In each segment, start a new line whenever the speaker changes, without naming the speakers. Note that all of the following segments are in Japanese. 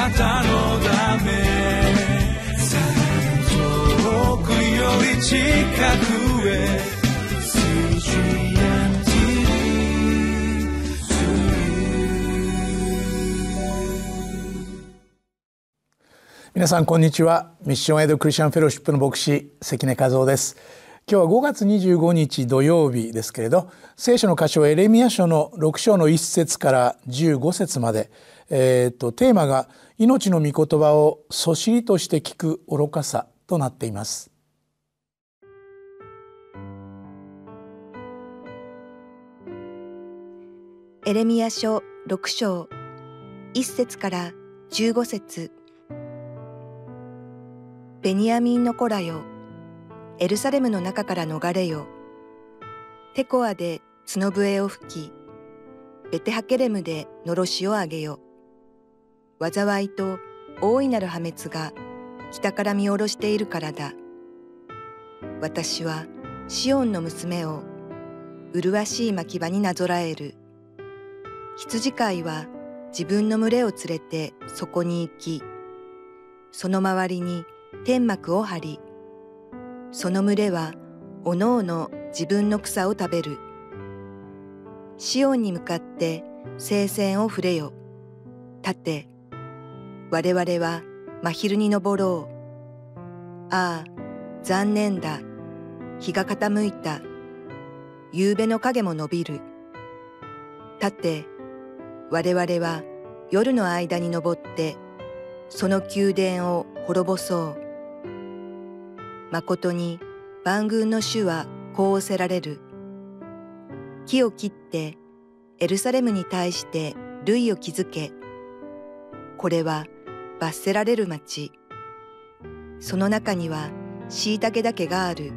なたのため遠くより近くへ
皆さんこんにちは。ミッションエイドクリスチャンフェローシップの牧師関根和夫です。今日は5月25日土曜日ですけれど聖書の箇所エレミア書の6章の1節から15節まで、えーと、テーマが命の御言葉をそしりとして聞く愚かさとなっています。
エレミア書6章1節から15節。ベニヤミンの子らよ、エルサレムの中から逃れよ。テコアで角笛を吹き、ベテハケレムでのろしを上げよ。災いと大いなる破滅が北から見下ろしているからだ。私はシオンの娘を麗しい牧場になぞらえる。羊飼いは自分の群れを連れてそこに行き、その周りに天幕を張り、その群れはおのおの自分の草を食べる。シオンに向かって聖戦を触れよ。立て、我々は真昼に登ろう。ああ、残念だ。日が傾いた。夕べの影も伸びる。立て、我々は夜の間に登って、その宮殿を滅ぼそう。誠に万軍の主はこう仰せられる。木を切ってエルサレムに対して類を築け。これは罰せられる町。その中には椎茸岳がある。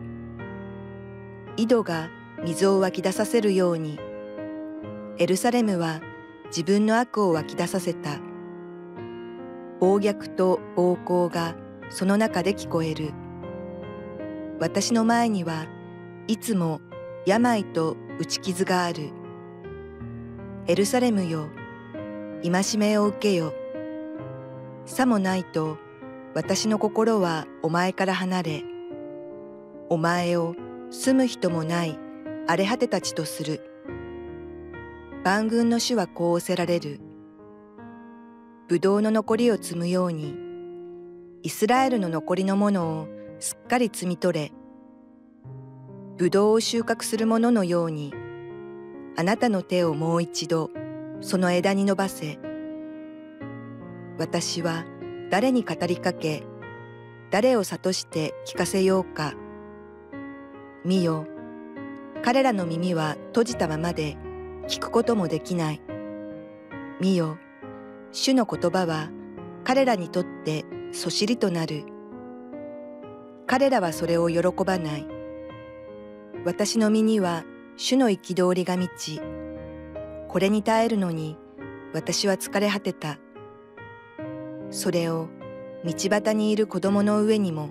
井戸が水を湧き出させるように、エルサレムは自分の悪を湧き出させた。暴虐と暴行がその中で聞こえる。私の前にはいつも病と打ち傷がある。エルサレムよ、戒めを受けよ。さもないと私の心はお前から離れ、お前を住む人もない荒れ果てたちとする。万軍の主はこう仰せられる。ブドウの残りを積むように、イスラエルの残りのものをすっかり摘み取れ。ぶどうを収穫するもののように、あなたの手をもう一度その枝に伸ばせ。私は誰に語りかけ、誰を諭して聞かせようか。見よ、彼らの耳は閉じたままで聞くこともできない。見よ、主の言葉は彼らにとってそしりとなる。彼らはそれを喜ばない。私の身には主の憤りが満ち、これに耐えるのに私は疲れ果てた。それを道端にいる子供の上にも、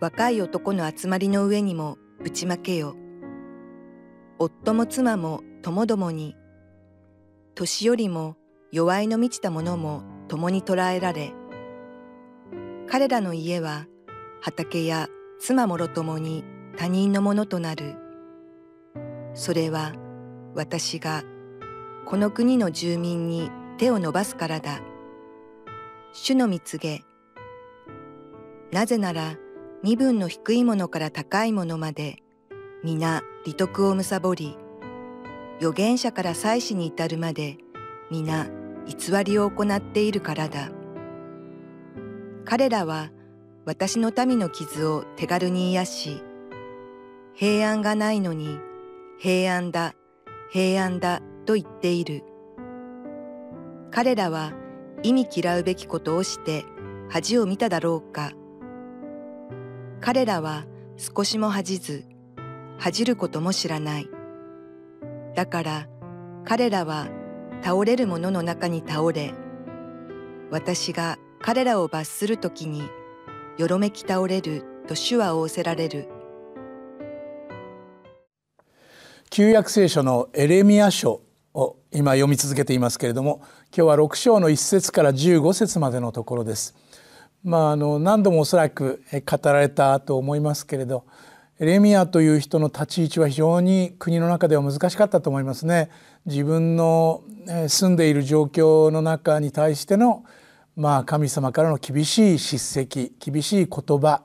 若い男の集まりの上にもぶちまけよ。夫も妻も友どもに、年寄りも弱いの満ちた者も共に捕らえられ、彼らの家は畑や妻もろともに他人のものとなる。それは私がこの国の住民に手を伸ばすからだ。主の蜜げ。なぜなら身分の低いものから高いものまで皆利得を貪り、預言者から祭司に至るまで皆偽りを行っているからだ。彼らは私の民の傷を手軽に癒し、平安がないのに平安だ、平安だと言っている。彼らは意味嫌うべきことをして恥を見ただろうか。彼らは少しも恥じず、恥じることも知らない。だから彼らは倒れる者の中に倒れ、私が彼らを罰するときによろめき倒れると主は仰せられる。
旧約聖書のエレミア書を今読み続けていますけれども今日は6章の1節から15節までのところです。まあ、あの何度もおそらく語られたと思いますけれどエレミアという人の立ち位置は非常に国の中では難しかったと思いますね。自分の住んでいる状況の中に対しての、まあ、神様からの厳しい叱責厳しい言葉、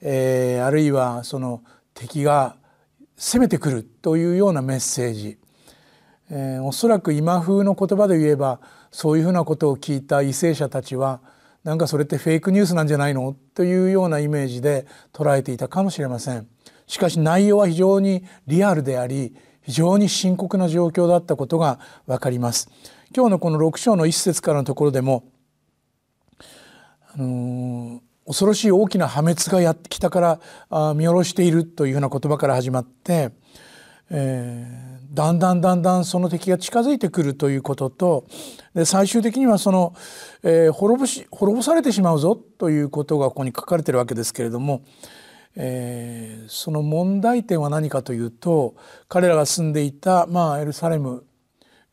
えー、あるいはその敵が攻めてくるというようなメッセージ、えー、おそらく今風の言葉で言えばそういうふうなことを聞いた為政者たちはなんかそれってフェイクニュースなんじゃないのというようなイメージで捉えていたかもしれません。しかし内容は非常にリアルであり非常に深刻な状況だったことがわかります。今日のこの6章の一節からのところでも、あの、恐ろしい大きな破滅がやってきたから見下ろしているというような言葉から始まって、えー、だんだんだんだんその敵が近づいてくるということとで最終的にはその、えー、滅ぼし滅ぼされてしまうぞということがここに書かれてるわけですけれども、えー、その問題点は何かというと彼らが住んでいた、まあ、エルサレム、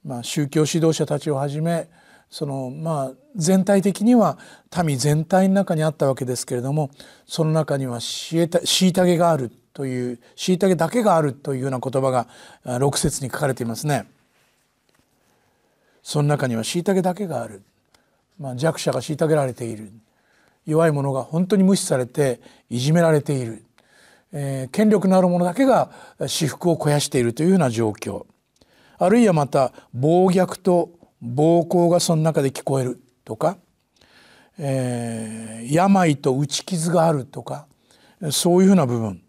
まあ、宗教指導者たちをはじめそのまあ全体的には民全体の中にあったわけですけれどもその中には虐げがあるという虐げだけがあるというような言葉が6節に書かれていますね。その中には虐げだけがある、まあ、弱者が虐げられている。弱い者が本当に無視されていじめられている、えー、権力のある者だけが私腹を肥やしているというような状況。あるいはまた暴虐と暴行がその中で聞こえる。とか、えー、病と打ち傷があるとかそういうふうな部分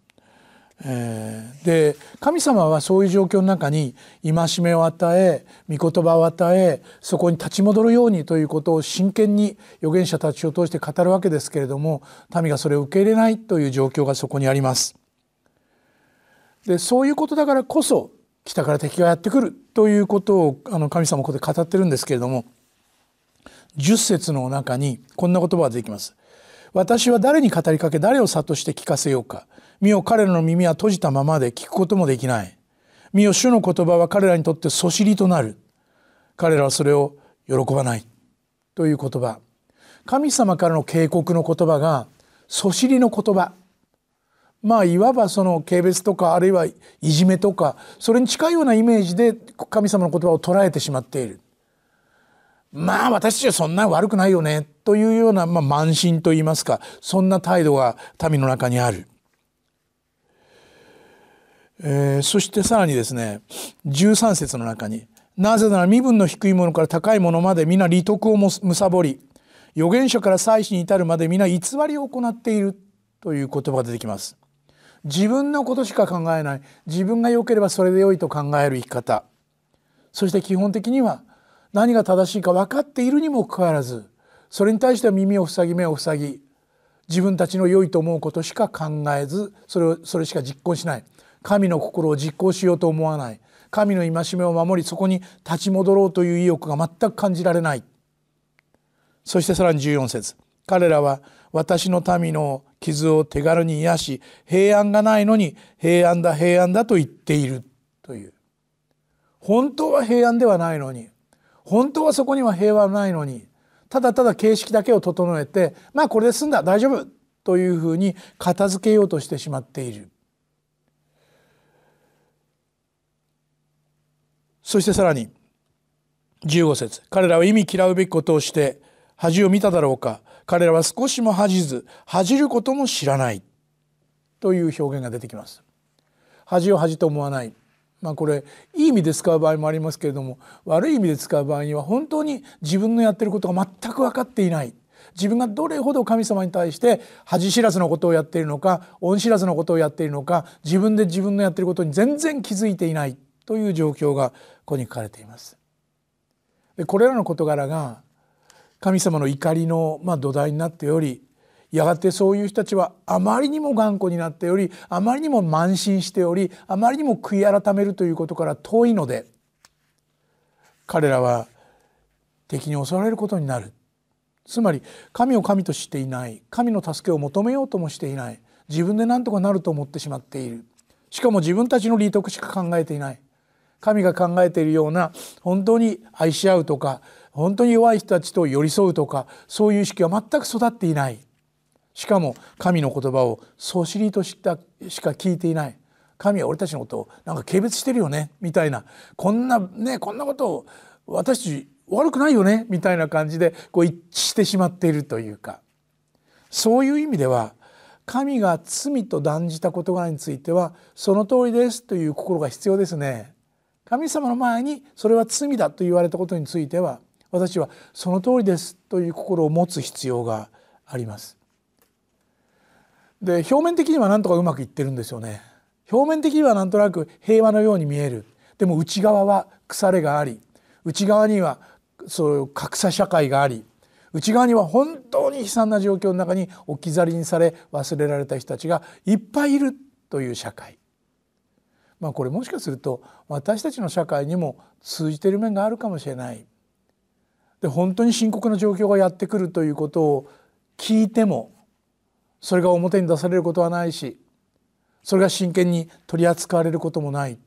えー、で神様はそういう状況の中に戒めを与え御言葉を与えそこに立ち戻るようにということを真剣に預言者たちを通して語るわけですけれども民がそれを受け入れないという状況がそこにあります。でそういうことだからこそ北から敵がやってくるということをあの神様ここで語ってるんですけれども10節の中にこんな言葉が出てきます。私は誰に語りかけ誰を諭して聞かせようか。見よ彼らの耳は閉じたままで聞くこともできない。見よ主の言葉は彼らにとってそしりとなる。彼らはそれを喜ばない。という言葉。神様からの警告の言葉がそしりの言葉。まあいわばその軽蔑とかあるいはいじめとかそれに近いようなイメージで神様の言葉を捉えてしまっている。まあ私たちはそんな悪くないよねというような、まあ、慢心といいますかそんな態度が民の中にある。えー、そしてさらにですね13節の中に「なぜなら身分の低いものから高いものまで皆利得をむさぼり預言者から祭司に至るまで皆偽りを行っている」という言葉が出てきます。自分のことしか考えない自分が良ければそれで良いと考える生き方そして基本的には何が正しいか分かっているにもかかわらずそれに対しては耳を塞ぎ目を塞ぎ自分たちの良いと思うことしか考えずそれをそれしか実行しない。神の心を実行しようと思わない。神の戒めを守りそこに立ち戻ろうという意欲が全く感じられない。そしてさらに14節。彼らは私の民の傷を手軽に癒し平安がないのに平安だ平安だと言っているという。本当は平安ではないのに本当はそこには平和はないのにただただ形式だけを整えてまあこれで済んだ大丈夫というふうに片付けようとしてしまっている。そしてさらに15節彼らは意味嫌うべきことをして恥を見ただろうか。彼らは少しも恥じず恥じることも知らない。という表現が出てきます。恥を恥と思わない。まあこれいい意味で使う場合もありますけれども悪い意味で使う場合には本当に自分のやってることが全く分かっていない自分がどれほど神様に対して恥知らずのことをやっているのか恩知らずのことをやっているのか自分で自分のやってることに全然気づいていないという状況がここに書かれています。でこれらの事柄が神様の怒りのま土台になっておりやがてそういう人たちはあまりにも頑固になっておりあまりにも慢心しておりあまりにも悔い改めるということから遠いので彼らは敵に襲われることになる。つまり神を神としていない神の助けを求めようともしていない自分で何とかなると思ってしまっている。しかも自分たちの利得しか考えていない。神が考えているような本当に愛し合うとか本当に弱い人たちと寄り添うとかそういう意識は全く育っていない。しかも神の言葉をそしりとしたしか聞いていない。神は俺たちのことをなんか軽蔑してるよね。みたいな。こんなねこんなことを私たち悪くないよね。みたいな感じでこう一致してしまっているというか。そういう意味では神が罪と断じた事柄についてはその通りですという心が必要ですね。神様の前にそれは罪だと言われたことについては私はその通りですという心を持つ必要があります。で表面的にはなんとかうまくいってるんですよね。表面的にはなんとなく平和のように見える。でも内側は腐れがあり。内側にはそういう格差社会があり。内側には本当に悲惨な状況の中に置き去りにされ忘れられた人たちがいっぱいいるという社会。まあこれもしかすると私たちの社会にも通じている面があるかもしれない。で本当に深刻な状況がやってくるということを聞いてもそれが表に出されることはないしそれが真剣に取り扱われることもない。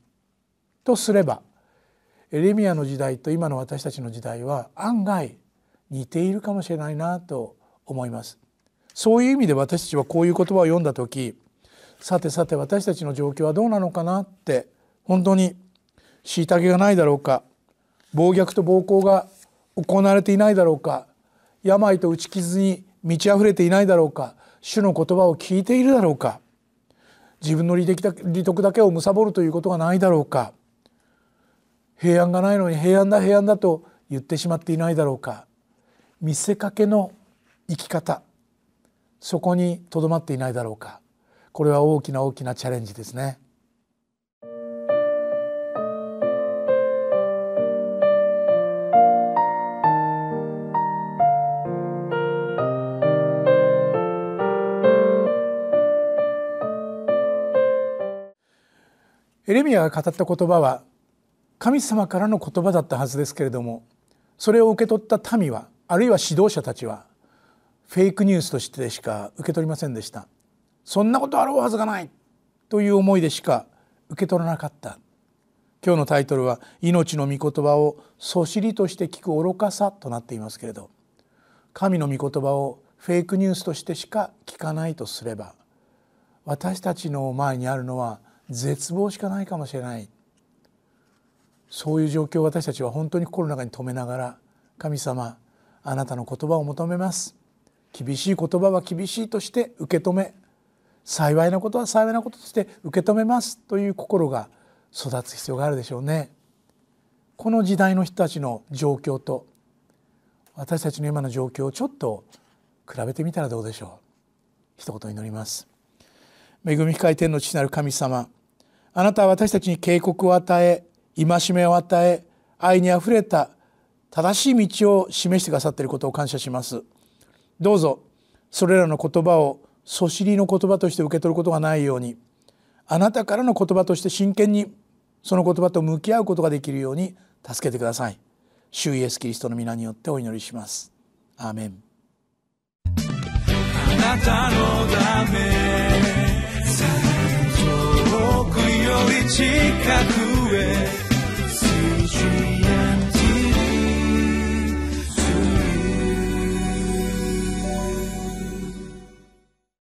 とすればエレミアの時代と今の私たちの時代は案外似ているかもしれないなと思います。そういう意味で私たちはこういう言葉を読んだ時さてさて私たちの状況はどうなのかなって本当に虐げがないだろうか暴虐と暴行が行われていないだろうか病と打ち傷に満ち溢れていないだろうか主の言葉を聞いているだろうか。自分の利得だけを貪るということがないだろうか。平安がないのに平安だ平安だと言ってしまっていないだろうか。見せかけの生き方。そこにとどまっていないだろうか。これは大きな大きなチャレンジですね。エレミアが語った言葉は神様からの言葉だったはずですけれどもそれを受け取った民はあるいは指導者たちはフェイクニュースとしてしか受け取りませんでした。そんなことあろうはずがないという思いでしか受け取らなかった。今日のタイトルは命の御言葉をそしりとして聞く愚かさとなっていますけれど神の御言葉をフェイクニュースとしてしか聞かないとすれば私たちの前にあるのは絶望しかないかもしれない。そういう状況を私たちは本当に心の中に留めながら神様あなたの言葉を求めます。厳しい言葉は厳しいとして受け止め幸いなことは幸いなこととして受け止めます。という心が育つ必要があるでしょうね。この時代の人たちの状況と私たちの今の状況をちょっと比べてみたらどうでしょう。一言祈ります。恵み深い天の父なる神様。あなたは私たちに警告を与え戒めを与え愛にあふれた正しい道を示してくださっていることを感謝します。どうぞそれらの言葉をそしりの言葉として受け取ることがないようにあなたからの言葉として真剣にその言葉と向き合うことができるように助けてください。主イエスキリストの皆によってお祈りします。アーメン。
あなたのため。り近くへ。水準